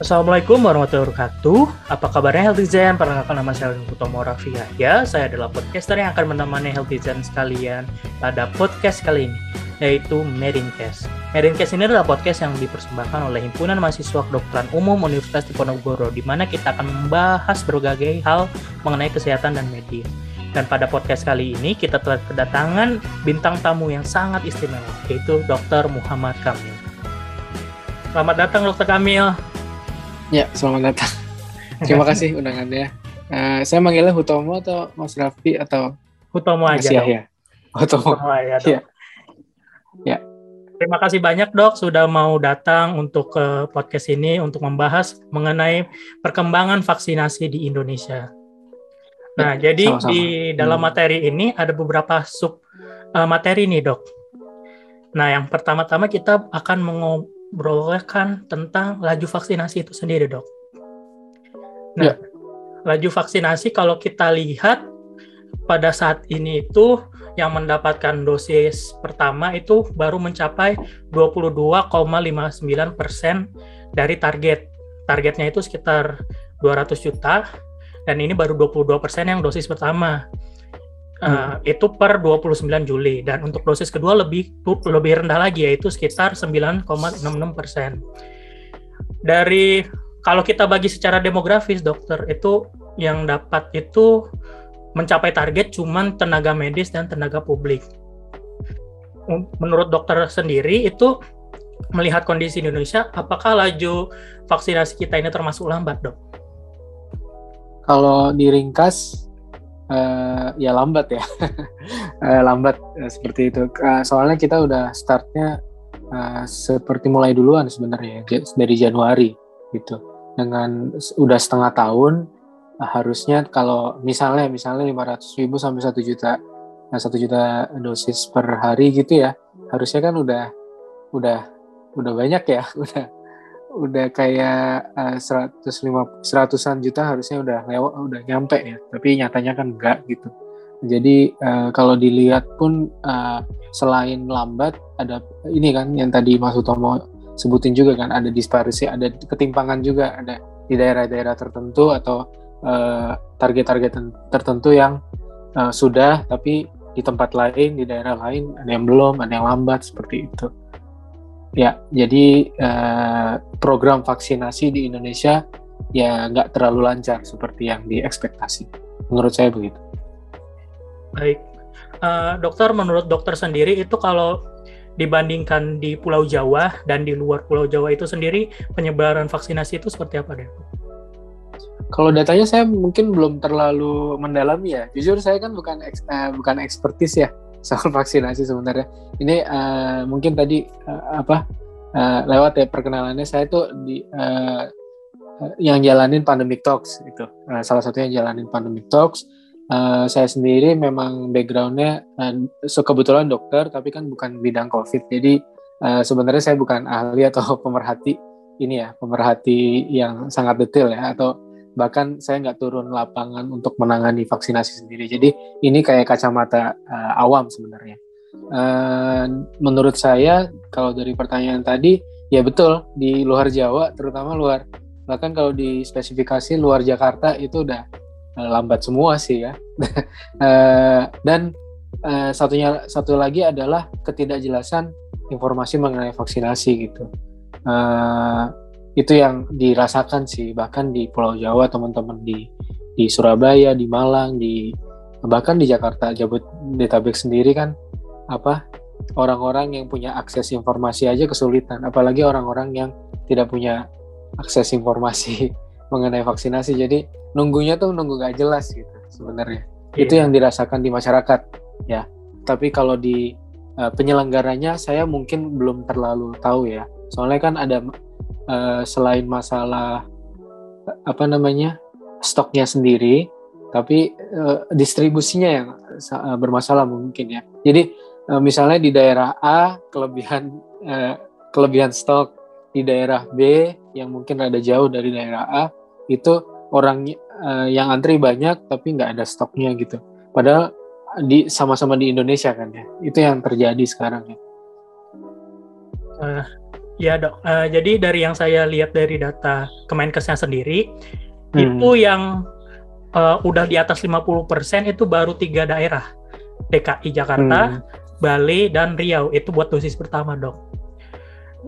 Assalamualaikum warahmatullahi wabarakatuh. Apa kabarnya Healthy Zen? Perkenalkan nama saya Utomo Rafia. Ya, saya adalah podcaster yang akan menemani Healthy Zen sekalian pada podcast kali ini, yaitu Medincast. Medincast ini adalah podcast yang dipersembahkan oleh Himpunan Mahasiswa Kedokteran Umum Universitas Diponegoro, di mana kita akan membahas berbagai hal mengenai kesehatan dan medis. Dan pada podcast kali ini kita telah kedatangan bintang tamu yang sangat istimewa, yaitu Dr. Muhammad Kamil. Selamat datang Dr. Kamil. Ya, selamat datang. Terima kasih undangannya. Uh, saya manggilnya Hutomo atau Mas Raffi atau Hutomo aja. ya. Hutomo. Hutomo aja, dok. Ya. ya. Terima kasih banyak dok sudah mau datang untuk ke podcast ini untuk membahas mengenai perkembangan vaksinasi di Indonesia. Nah, ya, jadi sama-sama. di dalam hmm. materi ini ada beberapa sub uh, materi nih dok. Nah, yang pertama-tama kita akan ngobrolkan tentang laju vaksinasi itu sendiri, dok. Nah, ya. laju vaksinasi kalau kita lihat pada saat ini itu yang mendapatkan dosis pertama itu baru mencapai 22,59 persen dari target. Targetnya itu sekitar 200 juta dan ini baru 22 persen yang dosis pertama. Uh, itu per 29 Juli dan untuk dosis kedua lebih lebih rendah lagi yaitu sekitar 9,66 persen. Dari kalau kita bagi secara demografis dokter itu yang dapat itu mencapai target cuman tenaga medis dan tenaga publik. Menurut dokter sendiri itu melihat kondisi Indonesia, apakah laju vaksinasi kita ini termasuk lambat dok? Kalau diringkas uh, ya lambat ya. Uh, lambat uh, seperti itu. Uh, soalnya kita udah startnya uh, seperti mulai duluan sebenarnya dari Januari gitu. Dengan udah setengah tahun uh, harusnya kalau misalnya misalnya 500 ribu sampai satu juta satu juta dosis per hari gitu ya harusnya kan udah udah udah banyak ya udah udah kayak uh, 150 seratusan juta harusnya udah lewat udah nyampe ya. Tapi nyatanya kan enggak gitu. Jadi uh, kalau dilihat pun uh, selain lambat ada ini kan yang tadi Mas Utomo sebutin juga kan ada disparisi ada ketimpangan juga ada di daerah-daerah tertentu atau target-target uh, tertentu yang uh, sudah tapi di tempat lain di daerah lain ada yang belum ada yang lambat seperti itu Ya, jadi eh, program vaksinasi di Indonesia ya nggak terlalu lancar seperti yang diekspektasi. Menurut saya begitu. Baik, uh, dokter, menurut dokter sendiri itu kalau dibandingkan di Pulau Jawa dan di luar Pulau Jawa itu sendiri penyebaran vaksinasi itu seperti apa deh? Kalau datanya saya mungkin belum terlalu mendalami ya. Jujur saya kan bukan uh, bukan ekspertis ya soal vaksinasi sebenarnya. Ini uh, mungkin tadi uh, apa uh, lewat ya perkenalannya saya tuh di uh, yang jalanin pandemic talks itu uh, salah satunya jalanin pandemic talks. Uh, saya sendiri memang backgroundnya uh, so kebetulan dokter tapi kan bukan bidang covid jadi uh, sebenarnya saya bukan ahli atau pemerhati ini ya pemerhati yang sangat detail ya atau bahkan saya nggak turun lapangan untuk menangani vaksinasi sendiri. Jadi ini kayak kacamata uh, awam sebenarnya. Uh, menurut saya kalau dari pertanyaan tadi ya betul di luar Jawa terutama luar bahkan kalau di spesifikasi luar Jakarta itu udah uh, lambat semua sih ya. uh, dan uh, satunya satu lagi adalah ketidakjelasan informasi mengenai vaksinasi gitu. Uh, itu yang dirasakan sih bahkan di Pulau Jawa teman-teman di di Surabaya di Malang di bahkan di Jakarta Jabodetabek sendiri kan apa orang-orang yang punya akses informasi aja kesulitan. Apalagi orang-orang yang tidak punya akses informasi mengenai vaksinasi. Jadi nunggunya tuh nunggu gak jelas gitu sebenarnya. Iya. itu yang dirasakan di masyarakat ya. Tapi kalau di uh, penyelenggaranya saya mungkin belum terlalu tahu ya. Soalnya kan ada uh, selain masalah apa namanya stoknya sendiri, tapi uh, distribusinya yang uh, bermasalah mungkin ya. Jadi uh, misalnya di daerah A kelebihan uh, kelebihan stok, di daerah B yang mungkin ada jauh dari daerah A itu orang uh, yang antri banyak tapi nggak ada stoknya gitu. Padahal di sama-sama di Indonesia kan ya. Itu yang terjadi sekarang ya. Uh, Ya dok, uh, jadi dari yang saya lihat dari data Kemenkesnya sendiri, hmm. itu yang uh, udah di atas 50% itu baru tiga daerah, DKI Jakarta, hmm. Bali, dan Riau. Itu buat dosis pertama dok.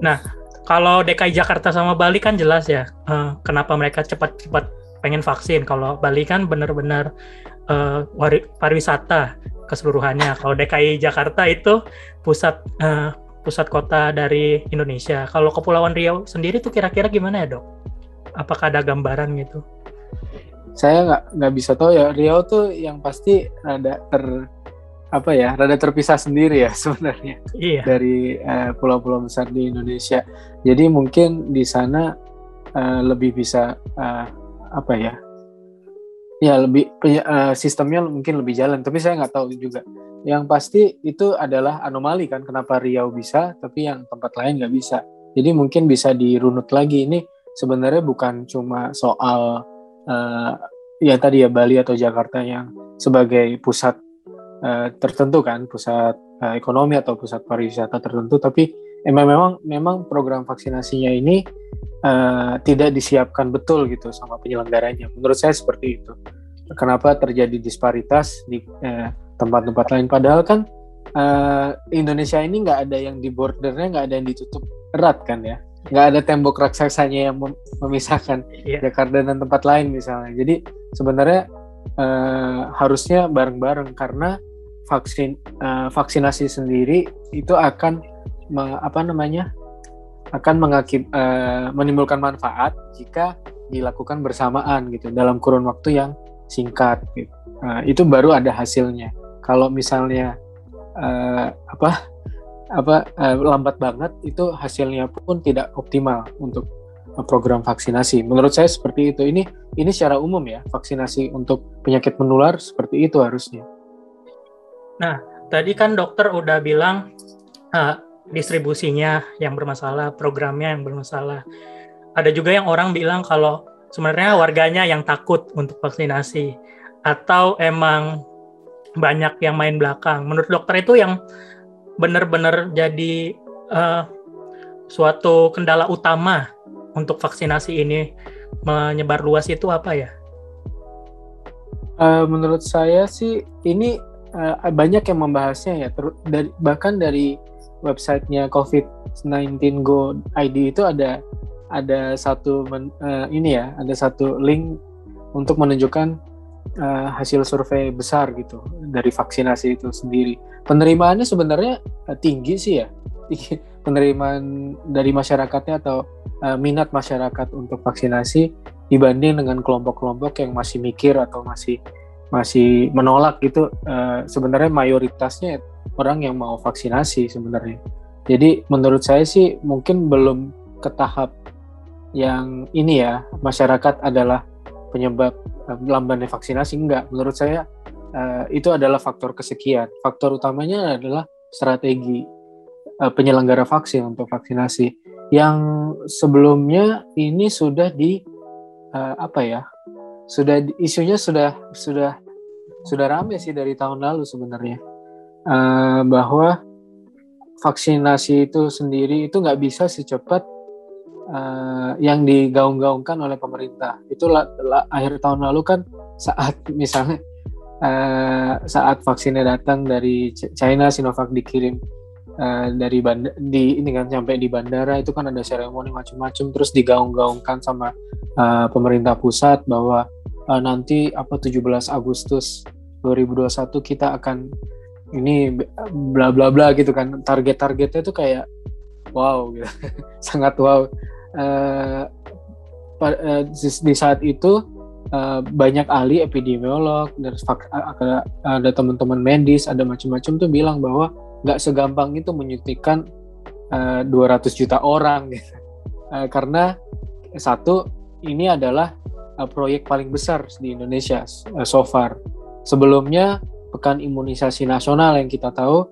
Nah, kalau DKI Jakarta sama Bali kan jelas ya, uh, kenapa mereka cepat-cepat pengen vaksin. Kalau Bali kan benar-benar uh, pariwisata keseluruhannya. Kalau DKI Jakarta itu pusat uh, pusat kota dari Indonesia. Kalau Kepulauan Riau sendiri tuh kira-kira gimana ya dok? Apakah ada gambaran gitu? Saya nggak nggak bisa tahu ya. Riau tuh yang pasti rada ter apa ya, rada terpisah sendiri ya sebenarnya iya. dari pulau eh, pulau-pulau besar di Indonesia. Jadi mungkin di sana uh, lebih bisa uh, apa ya? Ya lebih uh, sistemnya mungkin lebih jalan. Tapi saya nggak tahu juga yang pasti itu adalah anomali kan kenapa Riau bisa tapi yang tempat lain nggak bisa. Jadi mungkin bisa dirunut lagi. Ini sebenarnya bukan cuma soal uh, ya tadi ya Bali atau Jakarta yang sebagai pusat uh, tertentu kan pusat uh, ekonomi atau pusat pariwisata tertentu tapi emang memang memang program vaksinasinya ini uh, tidak disiapkan betul gitu sama penyelenggaranya. Menurut saya seperti itu. Kenapa terjadi disparitas di uh, tempat-tempat lain. Padahal kan uh, Indonesia ini nggak ada yang di bordernya nggak ada yang ditutup erat kan ya, nggak ada tembok raksasanya yang mem memisahkan yeah. Jakarta dan tempat lain misalnya. Jadi sebenarnya uh, harusnya bareng-bareng karena vaksin uh, vaksinasi sendiri itu akan me, apa namanya akan mengakib uh, menimbulkan manfaat jika dilakukan bersamaan gitu dalam kurun waktu yang singkat gitu. Nah, itu baru ada hasilnya kalau misalnya uh, apa apa uh, lambat banget itu hasilnya pun tidak optimal untuk program vaksinasi. Menurut saya seperti itu. Ini ini secara umum ya vaksinasi untuk penyakit menular seperti itu harusnya. Nah, tadi kan dokter udah bilang uh, distribusinya yang bermasalah, programnya yang bermasalah. Ada juga yang orang bilang kalau sebenarnya warganya yang takut untuk vaksinasi atau emang banyak yang main belakang. Menurut dokter itu yang benar-benar jadi uh, suatu kendala utama untuk vaksinasi ini menyebar luas itu apa ya? Uh, menurut saya sih ini uh, banyak yang membahasnya ya, ter dari, bahkan dari websitenya COVID-19 Go ID itu ada ada satu uh, ini ya, ada satu link untuk menunjukkan uh, hasil survei besar gitu dari vaksinasi itu sendiri. Penerimaannya sebenarnya uh, tinggi sih ya, penerimaan dari masyarakatnya atau uh, minat masyarakat untuk vaksinasi dibanding dengan kelompok-kelompok yang masih mikir atau masih masih menolak gitu. Uh, sebenarnya mayoritasnya orang yang mau vaksinasi sebenarnya. Jadi menurut saya sih mungkin belum ke tahap yang ini ya masyarakat adalah penyebab lambannya vaksinasi? Enggak. Menurut saya uh, itu adalah faktor kesekian. Faktor utamanya adalah strategi uh, penyelenggara vaksin untuk vaksinasi. Yang sebelumnya ini sudah di uh, apa ya sudah isunya sudah sudah sudah rame sih dari tahun lalu sebenarnya. Uh, bahwa vaksinasi itu sendiri itu nggak bisa secepat uh, yang digaung-gaungkan oleh pemerintah. Itu la, la, akhir tahun lalu kan saat misalnya uh, saat vaksinnya datang dari China Sinovac dikirim uh, dari bandar di ini kan sampai di bandara itu kan ada seremoni macam-macam terus digaung-gaungkan sama uh, pemerintah pusat bahwa uh, nanti apa 17 Agustus 2021 kita akan ini bla bla bla gitu kan target-targetnya itu kayak wow gitu. sangat wow uh, di saat itu uh, banyak ahli epidemiolog dan ada, teman-teman medis ada macam-macam tuh bilang bahwa nggak segampang itu menyuntikkan uh, 200 juta orang gitu. uh, karena satu ini adalah uh, proyek paling besar di Indonesia uh, so far sebelumnya pekan imunisasi nasional yang kita tahu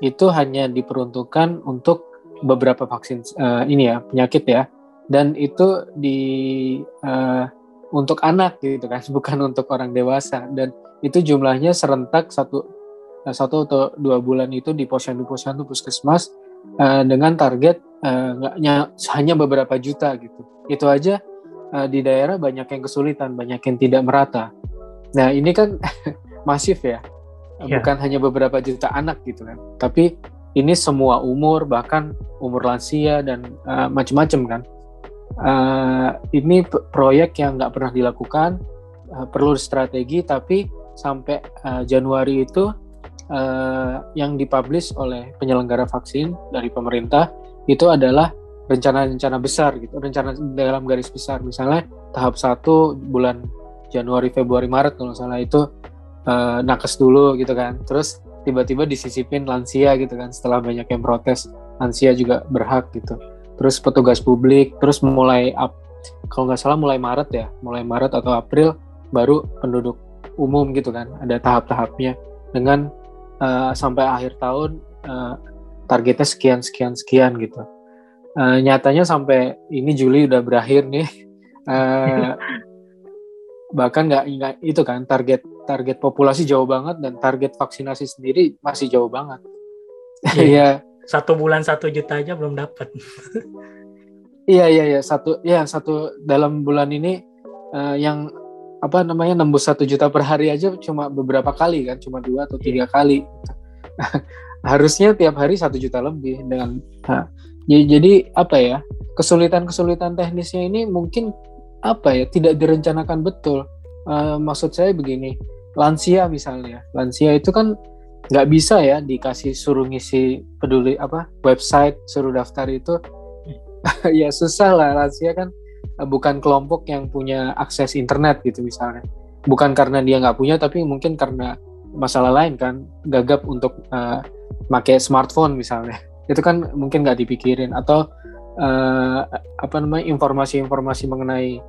itu hanya diperuntukkan untuk beberapa vaksin uh, ini ya penyakit ya dan itu di uh, untuk anak gitu kan bukan untuk orang dewasa dan itu jumlahnya serentak satu uh, satu atau dua bulan itu di posyandu posyandu puskesmas uh, dengan target uh, hanya beberapa juta gitu. Itu aja uh, di daerah banyak yang kesulitan, banyak yang tidak merata. Nah ini kan masif ya, yeah. bukan hanya beberapa juta anak gitu kan, tapi ini semua umur bahkan umur lansia dan uh, macam-macam kan. Uh, ini proyek yang nggak pernah dilakukan, uh, perlu strategi tapi sampai uh, Januari itu uh, yang dipublish oleh penyelenggara vaksin dari pemerintah itu adalah rencana-rencana besar gitu, rencana dalam garis besar. Misalnya tahap satu bulan Januari, Februari, Maret kalau salah itu uh, nakes dulu gitu kan. Terus tiba-tiba disisipin lansia gitu kan setelah banyak yang protes lansia juga berhak gitu. Terus petugas publik, terus mulai up, kalau nggak salah mulai Maret ya, mulai Maret atau April baru penduduk umum gitu kan, ada tahap-tahapnya dengan uh, sampai akhir tahun uh, targetnya sekian sekian sekian gitu. Uh, nyatanya sampai ini Juli udah berakhir nih, uh, bahkan nggak itu kan target target populasi jauh banget dan target vaksinasi sendiri masih jauh banget. Iya. ya. Satu bulan satu juta aja belum dapat. iya iya iya satu ya satu dalam bulan ini uh, yang apa namanya nembus satu juta per hari aja cuma beberapa kali kan cuma dua atau tiga iya. kali harusnya tiap hari satu juta lebih dengan ha. jadi apa ya kesulitan kesulitan teknisnya ini mungkin apa ya tidak direncanakan betul uh, maksud saya begini lansia misalnya. Lansia itu kan nggak bisa ya dikasih suruh ngisi peduli apa website suruh daftar itu. Ya susah lah. Lansia kan Eh, bukan kelompok yang punya akses internet gitu misalnya. Bukan karena dia nggak punya tapi mungkin karena masalah lain kan gagap untuk uh, pakai smartphone misalnya. Itu kan mungkin nggak dipikirin. Atau uh, apa namanya informasi-informasi mengenai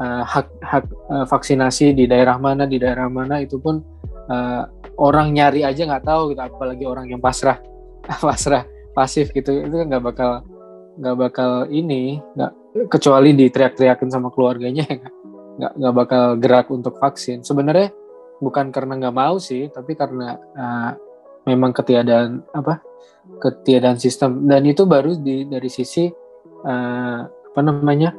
uh, hak hak uh, vaksinasi di daerah mana di daerah mana itu pun uh, orang nyari aja nggak tahu gitu apalagi orang yang pasrah pasrah pasif gitu itu nggak bakal nggak bakal ini nggak kecuali diteriak-teriakin sama keluarganya nggak nggak bakal gerak untuk vaksin. Sebenarnya bukan karena nggak mau sih tapi karena uh, memang ketiadaan apa ketiadaan sistem. Dan itu baru di dari sisi uh, apa namanya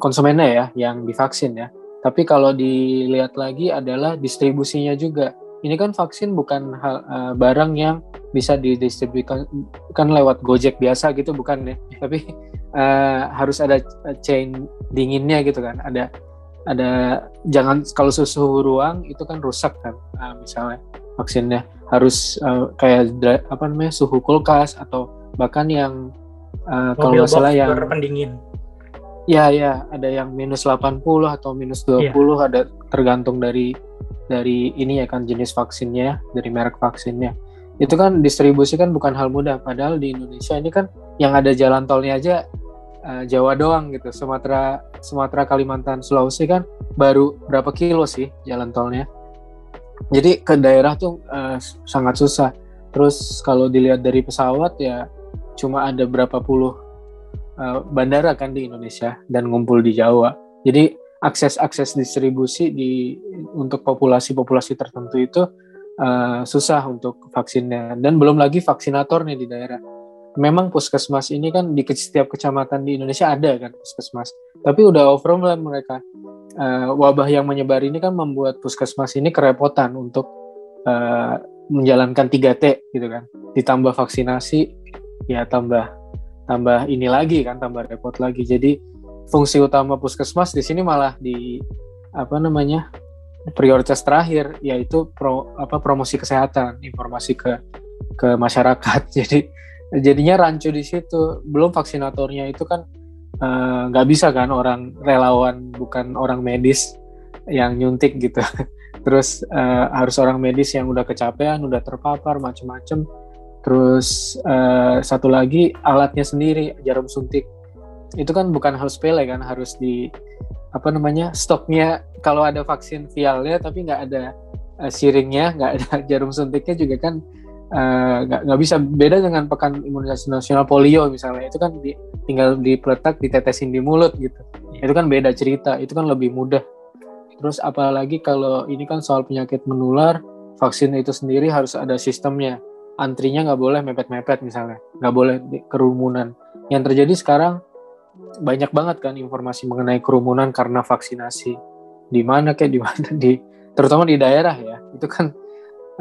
konsumennya ya yang divaksin ya. Tapi kalau dilihat lagi adalah distribusinya juga. Ini kan vaksin bukan hal uh, barang yang bisa didistribusikan kan lewat Gojek biasa gitu bukan ya. Tapi uh, harus ada chain dinginnya gitu kan. Ada ada jangan kalau suhu ruang itu kan rusak kan uh, misalnya vaksinnya. Harus uh, kayak apa namanya suhu kulkas atau bahkan yang uh, kalau nggak salah yang pendingin ya ya ada yang minus 80 atau minus 20 yeah. ada tergantung dari dari ini ya kan jenis vaksinnya dari merek vaksinnya. Itu kan distribusi kan bukan hal mudah padahal di Indonesia ini kan yang ada jalan tolnya aja uh, Jawa doang gitu. Sumatera Sumatera Kalimantan Sulawesi kan baru berapa kilo sih jalan tolnya? Jadi ke daerah tuh uh, sangat susah. Terus kalau dilihat dari pesawat ya cuma ada berapa puluh uh, bandara kan di Indonesia dan ngumpul di Jawa jadi akses-akses distribusi di untuk populasi-populasi tertentu itu uh, susah untuk vaksinnya dan belum lagi vaksinatornya di daerah. Memang puskesmas ini kan di setiap kecamatan di Indonesia ada kan puskesmas, tapi udah overwhelmed mereka. Uh, wabah yang menyebar ini kan membuat puskesmas ini kerepotan untuk uh, menjalankan 3T gitu kan. Ditambah vaksinasi ya tambah tambah ini lagi kan tambah repot lagi. Jadi fungsi utama puskesmas di sini malah di apa namanya prioritas terakhir yaitu pro, apa promosi kesehatan informasi ke ke masyarakat. Jadi jadinya rancu di situ. Belum vaksinatornya itu kan eh, nggak uh, bisa kan orang relawan bukan orang medis yang nyuntik gitu. Terus uh, harus orang medis yang udah kecapean udah terpapar macem-macem terus uh, satu lagi alatnya sendiri jarum suntik. Itu kan bukan hal sepele kan harus di apa namanya stoknya kalau ada vaksin vialnya tapi nggak ada uh, siringnya nggak ada jarum suntiknya juga kan eh, nggak uh, nggak bisa. Beda dengan pekan imunisasi nasional polio misalnya itu kan di, tinggal dipeletak ditetesin di mulut gitu. Yeah. itu kan beda cerita itu kan lebih mudah. Terus apalagi kalau ini kan soal penyakit menular vaksin itu sendiri harus ada sistemnya antrinya nggak boleh mepet-mepet misalnya nggak boleh kerumunan. Yang terjadi sekarang banyak banget kan informasi mengenai kerumunan karena vaksinasi. Di mana kayak di mana di terutama di daerah ya itu kan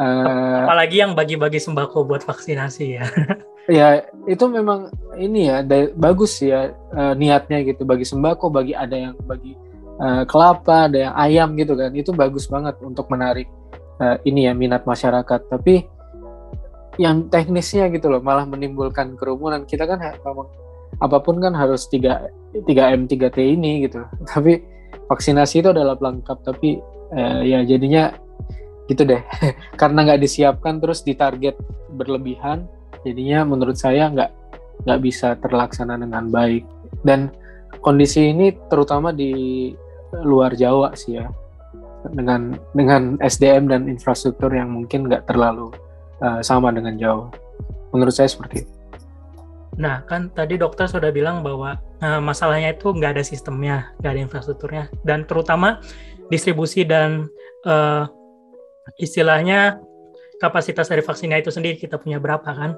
uh, apalagi yang bagi-bagi sembako buat vaksinasi ya. Ya itu memang ini ya bagus ya uh, niatnya gitu. Bagi sembako bagi ada yang bagi uh, kelapa ada yang ayam gitu kan. Itu bagus banget untuk menarik uh, ini ya minat masyarakat. Tapi yang teknisnya gitu loh malah menimbulkan kerumunan kita kan memang apa pun kan harus 3 3M 3T ini gitu. Tapi vaksinasi itu adalah pelengkap tapi eh, ya jadinya gitu deh. Karena nggak disiapkan terus ditarget berlebihan, jadinya menurut saya nggak nggak bisa terlaksana dengan baik. Dan kondisi ini terutama di luar Jawa sih ya dengan dengan SDM dan infrastruktur yang mungkin nggak terlalu uh, sama dengan Jawa. Menurut saya seperti itu. Nah, kan tadi dokter sudah bilang bahwa uh, masalahnya itu nggak ada sistemnya, nggak ada infrastrukturnya, dan terutama distribusi dan uh, istilahnya kapasitas dari vaksinnya itu sendiri kita punya berapa kan?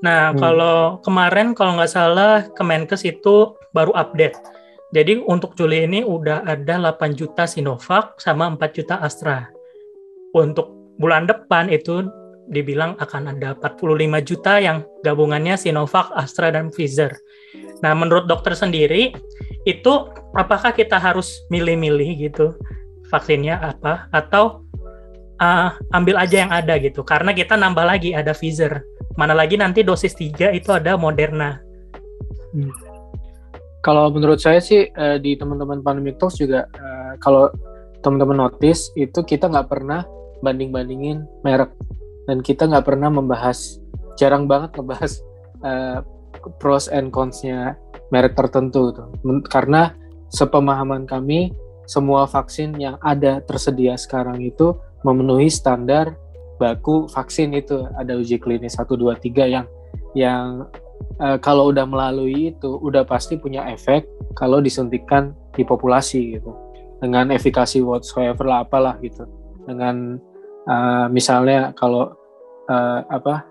Nah, hmm. kalau kemarin kalau nggak salah Kemenkes itu baru update. Jadi untuk Juli ini udah ada 8 juta Sinovac sama 4 juta Astra. Untuk bulan depan itu dibilang akan ada 45 juta yang gabungannya Sinovac, Astra, dan Pfizer. Nah, menurut dokter sendiri, itu apakah kita harus milih-milih gitu vaksinnya apa, atau uh, ambil aja yang ada gitu? Karena kita nambah lagi ada Pfizer. Mana lagi nanti dosis 3 itu ada Moderna. Hmm. Kalau menurut saya sih uh, di teman-teman Pandemic Talks juga uh, kalau teman-teman notice itu kita nggak pernah banding-bandingin merek dan kita nggak pernah membahas jarang banget ngebahas uh, pros and cons-nya merek tertentu tuh. Karena sepemahaman kami semua vaksin yang ada tersedia sekarang itu memenuhi standar baku vaksin itu. Ada uji klinis 1 2 3 yang yang uh, kalau udah melalui itu udah pasti punya efek kalau disuntikan di populasi gitu. Dengan efikasi whatsoever lah apalah gitu. Dengan uh, misalnya kalau uh, apa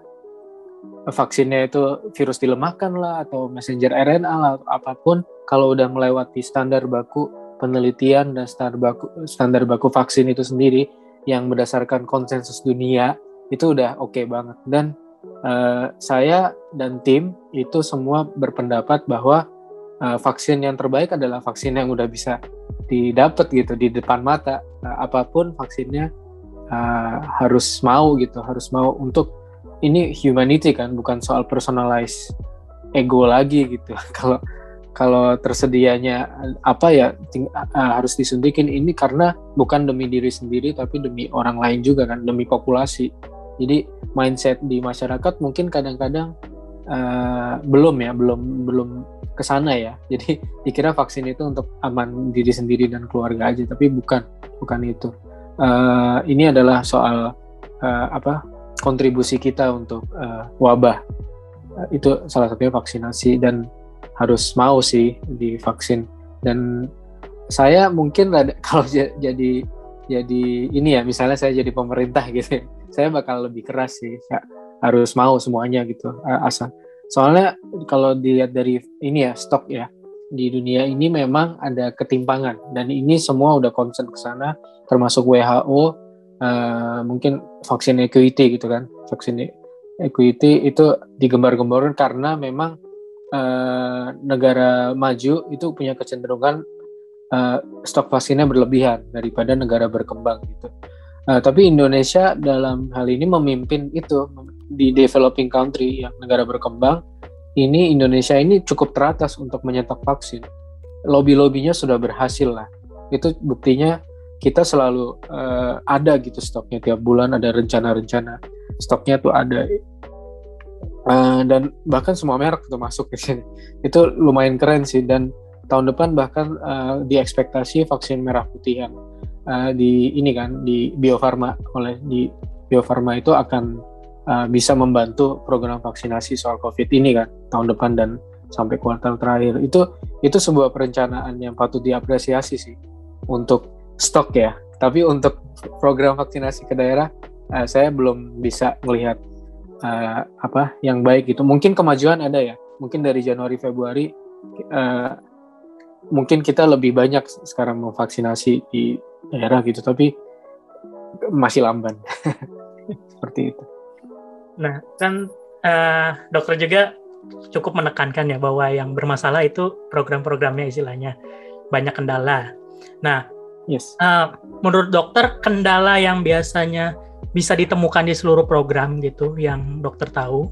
vaksinnya itu virus dilemahkan lah atau messenger RNA lah atau apa pun. Kalau udah melewati standar baku penelitian dan standar baku standar baku vaksin itu sendiri yang berdasarkan konsensus dunia itu udah oke okay banget. Dan uh, saya dan tim itu semua berpendapat bahwa uh, vaksin yang terbaik adalah vaksin yang udah bisa didapat gitu di depan mata. Uh, apa pun vaksinnya uh, harus mau gitu harus mau untuk ini humanity kan bukan soal personalize ego lagi gitu. Kalau kalau tersedianya apa ya ting, uh, harus disuntikin ini karena bukan demi diri sendiri tapi demi orang lain juga kan demi populasi. Jadi mindset di masyarakat mungkin kadang-kadang uh, belum ya belum belum ke sana ya. Jadi dikira vaksin itu untuk aman diri sendiri dan keluarga aja tapi bukan bukan itu uh, ini adalah soal uh, apa kontribusi kita untuk uh, wabah. Uh, itu salah satunya vaksinasi dan harus mau sih divaksin. Dan saya mungkin kalau jadi jadi ini ya misalnya saya jadi pemerintah gitu ya, saya bakal lebih keras sih ya, harus mau semuanya gitu asal. Soalnya kalau dilihat dari ini ya stok ya di dunia ini memang ada ketimpangan. Dan ini semua udah concern ke sana termasuk WHO uh, eh, mungkin vaksin equity gitu kan. Vaksin equity itu digembar-gemborkan karena memang uh, negara maju itu punya kecenderungan uh, stok vaksinnya berlebihan daripada negara berkembang gitu. Uh, tapi Indonesia dalam hal ini memimpin itu di developing country yang negara berkembang ini Indonesia ini cukup teratas untuk menyetok vaksin. Lobby-lobbynya sudah berhasil lah. Itu buktinya kita selalu uh, ada gitu stoknya tiap bulan ada rencana-rencana stoknya tuh ada uh, dan bahkan semua merek tuh masuk ke sini. Itu lumayan keren sih dan tahun depan bahkan uh, diekspektasi vaksin merah putih yang uh, di ini kan di Bio Farma oleh di Bio Farma itu akan uh, bisa membantu program vaksinasi soal COVID ini kan tahun depan dan sampai kuartal terakhir. Itu itu sebuah perencanaan yang patut diapresiasi sih untuk stok ya. Tapi untuk program vaksinasi ke daerah uh, saya belum bisa melihat uh, apa yang baik itu mungkin kemajuan ada ya. Mungkin dari Januari Februari uh, mungkin kita lebih banyak sekarang memvaksinasi di daerah gitu tapi masih lamban. Seperti itu. Nah kan uh, dokter juga cukup menekankan ya bahwa yang bermasalah itu program-programnya istilahnya banyak kendala. Nah, yes. Uh, menurut dokter kendala yang biasanya bisa ditemukan di seluruh program gitu yang dokter tahu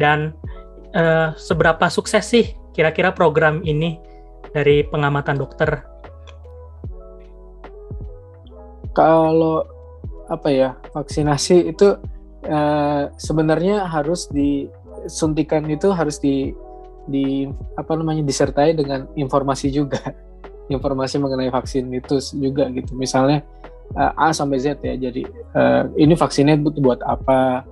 dan uh, seberapa sukses sih kira-kira program ini dari pengamatan dokter? Kalau apa ya vaksinasi itu uh, sebenarnya harus disuntikan itu harus di di apa namanya disertai dengan informasi juga. Informasi mengenai vaksin itu juga gitu. Misalnya uh, A sampai Z ya. Jadi uh, ini vaksinnya buat apa?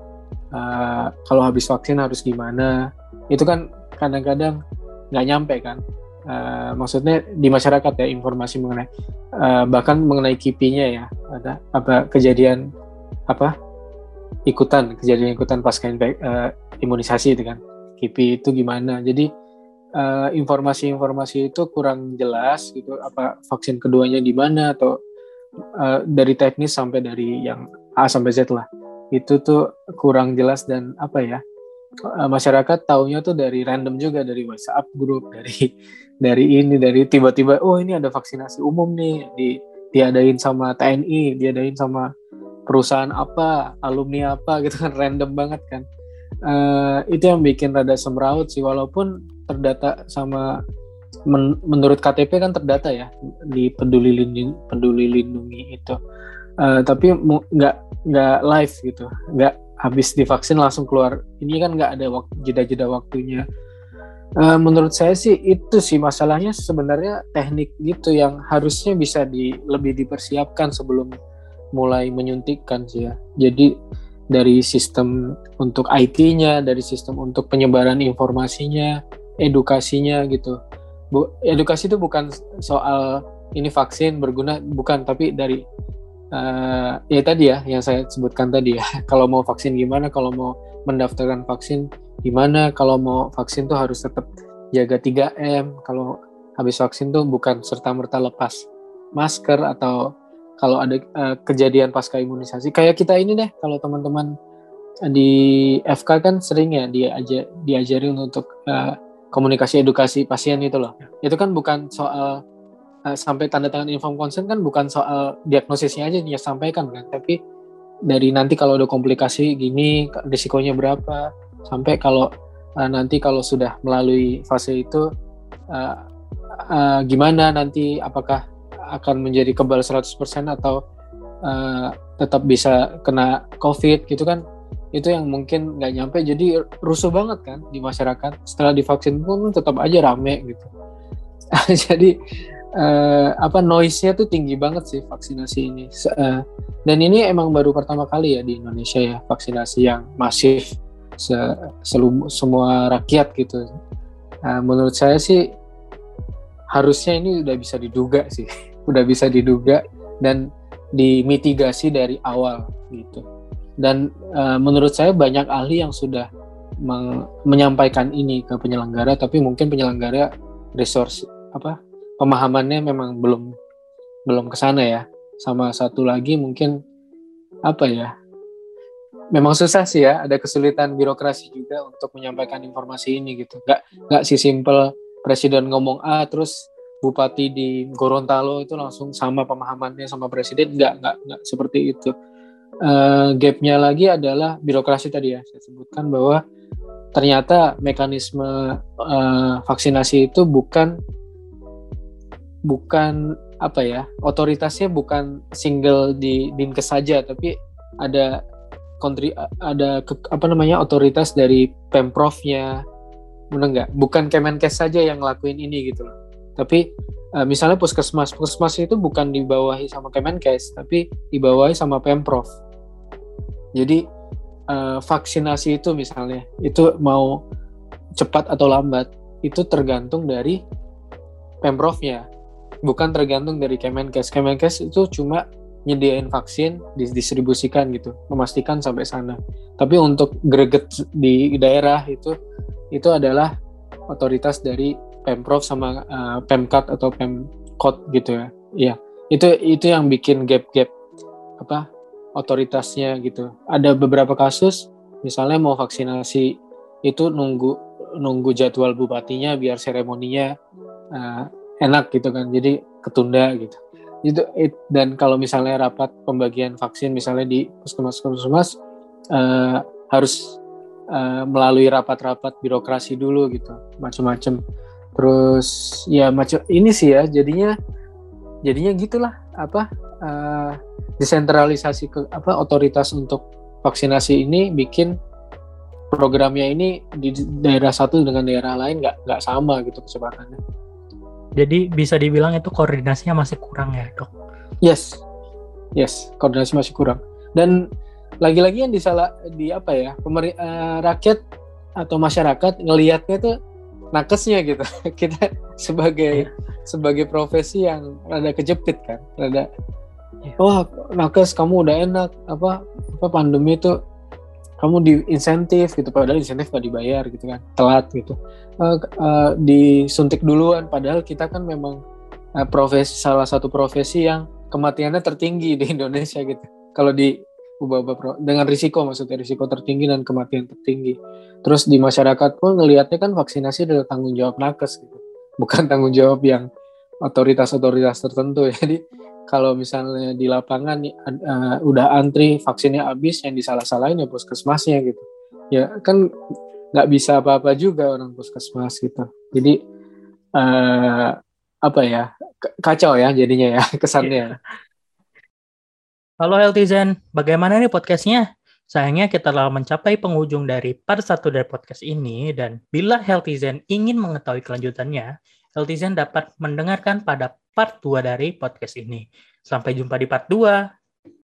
Uh, kalau habis vaksin harus gimana? Itu kan kadang-kadang nggak nyampe kan? Uh, maksudnya di masyarakat ya informasi mengenai uh, bahkan mengenai kipinya ya. Ada apa kejadian apa ikutan kejadian ikutan pasca uh, imunisasi itu kan. Kipi itu gimana? Jadi eh, informasi-informasi itu kurang jelas gitu apa vaksin keduanya di mana atau uh, dari teknis sampai dari yang A sampai Z lah. Itu tuh kurang jelas dan apa ya uh, masyarakat taunya tuh dari random juga dari WhatsApp grup dari dari ini dari tiba-tiba oh ini ada vaksinasi umum nih di diadain sama TNI diadain sama perusahaan apa alumni apa gitu kan random banget kan. Uh, itu yang bikin rada semraut sih walaupun terdata sama men, menurut KTP kan terdata ya di peduli lindungi peduli lindungi itu. Uh, tapi nggak nggak live gitu nggak habis divaksin langsung keluar. Ini kan nggak ada waktu jeda-jeda waktunya. Uh, menurut saya sih itu sih masalahnya sebenarnya teknik gitu yang harusnya bisa di lebih dipersiapkan sebelum mulai menyuntikkan sih ya. Jadi dari sistem untuk IT-nya, dari sistem untuk penyebaran informasinya, edukasinya gitu. Bu, edukasi itu bukan soal ini vaksin berguna bukan tapi dari uh, ya tadi ya yang saya sebutkan tadi ya. Kalau mau vaksin gimana kalau mau mendaftarkan vaksin gimana kalau mau vaksin tuh harus tetap jaga 3M kalau habis vaksin tuh bukan serta merta lepas masker atau kalau ada uh, kejadian pasca imunisasi. Kayak kita ini deh kalau teman-teman di FK kan sering ya dia aja diajarin untuk uh, komunikasi edukasi pasien itu loh. Itu kan bukan soal uh, sampai tanda tangan inform consent kan bukan soal diagnosisnya aja dia sampaikan kan, tapi dari nanti kalau ada komplikasi gini risikonya berapa sampai kalau uh, nanti kalau sudah melalui fase itu uh, uh, gimana nanti apakah akan menjadi kebal 100% atau uh, tetap bisa kena COVID gitu kan itu yang mungkin nggak nyampe. Jadi rusuh banget kan di masyarakat. Setelah divaksin pun tetap aja rame gitu. Jadi uh, apa noise-nya tuh tinggi banget sih vaksinasi ini. Uh, dan ini emang baru pertama kali ya di Indonesia ya vaksinasi yang masif se selum, semua rakyat gitu. Uh, menurut saya sih harusnya ini udah bisa diduga sih udah bisa diduga dan dimitigasi dari awal gitu. Dan uh, menurut saya banyak ahli yang sudah menyampaikan ini ke penyelenggara tapi mungkin penyelenggara resource apa pemahamannya memang belum belum ke sana ya. Sama satu lagi mungkin apa ya memang susah sih ya ada kesulitan birokrasi juga untuk menyampaikan informasi ini gitu. Nggak nggak si simple presiden ngomong A terus bupati di Gorontalo itu langsung sama pemahamannya sama presiden nggak nggak nggak seperti itu. Uh, gapnya lagi adalah birokrasi tadi ya saya sebutkan bahwa ternyata mekanisme uh, vaksinasi itu bukan bukan apa ya otoritasnya bukan single di dinkes saja tapi ada kontri ada ke, apa namanya otoritas dari pemprovnya. Benar nggak? Bukan Kemenkes saja yang ngelakuin ini gitu loh tapi uh, misalnya puskesmas puskesmas itu bukan dibawahi sama Kemenkes tapi dibawahi sama pemprov jadi uh, vaksinasi itu misalnya itu mau cepat atau lambat itu tergantung dari pemprovnya, bukan tergantung dari Kemenkes. Kemenkes itu cuma nyediain vaksin didistribusikan gitu, memastikan sampai sana. Tapi untuk greget di daerah itu itu adalah otoritas dari pemprov sama uh, pemkat atau pemkot gitu ya. Iya. Itu itu yang bikin gap-gap apa otoritasnya gitu. Ada beberapa kasus misalnya mau vaksinasi itu nunggu nunggu jadwal bupatinya biar seremoninya uh, enak gitu kan. Jadi ketunda gitu. Itu it, dan kalau misalnya rapat pembagian vaksin misalnya di puskesmas puskesmas uh, harus uh, melalui rapat-rapat birokrasi dulu gitu. Macam-macam terus ya macam ini sih ya jadinya jadinya gitulah apa uh, desentralisasi ke apa otoritas untuk vaksinasi ini bikin programnya ini di daerah satu dengan daerah lain nggak nggak sama gitu kecepatannya jadi bisa dibilang itu koordinasinya masih kurang ya dok? Yes, yes, koordinasi masih kurang. Dan lagi-lagi yang disalah di apa ya, pemerintah uh, rakyat atau masyarakat ngelihatnya tuh nakesnya gitu. Kita sebagai yeah. sebagai profesi yang rada kejepit kan, rada yeah. wah nakes kamu udah enak apa apa pandemi itu kamu di insentif gitu padahal insentif gak dibayar gitu kan telat gitu uh, uh, disuntik duluan padahal kita kan memang uh, profesi salah satu profesi yang kematiannya tertinggi di Indonesia gitu kalau di ubah-ubah dengan risiko maksudnya risiko tertinggi dan kematian tertinggi. Terus di masyarakat pun ngelihatnya kan vaksinasi adalah tanggung jawab nakes gitu. Bukan tanggung jawab yang otoritas-otoritas tertentu. Jadi kalau misalnya di lapangan uh, udah antri vaksinnya habis yang disalah-salahin ya puskesmasnya gitu. Ya kan nggak bisa apa-apa juga orang puskesmas gitu. Jadi uh, apa ya kacau ya jadinya ya kesannya Halo Healthyzen, bagaimana nih podcastnya? Sayangnya kita telah mencapai penghujung dari part 1 dari podcast ini dan bila Healthyzen ingin mengetahui kelanjutannya, Healthyzen dapat mendengarkan pada part 2 dari podcast ini. Sampai jumpa di part 2.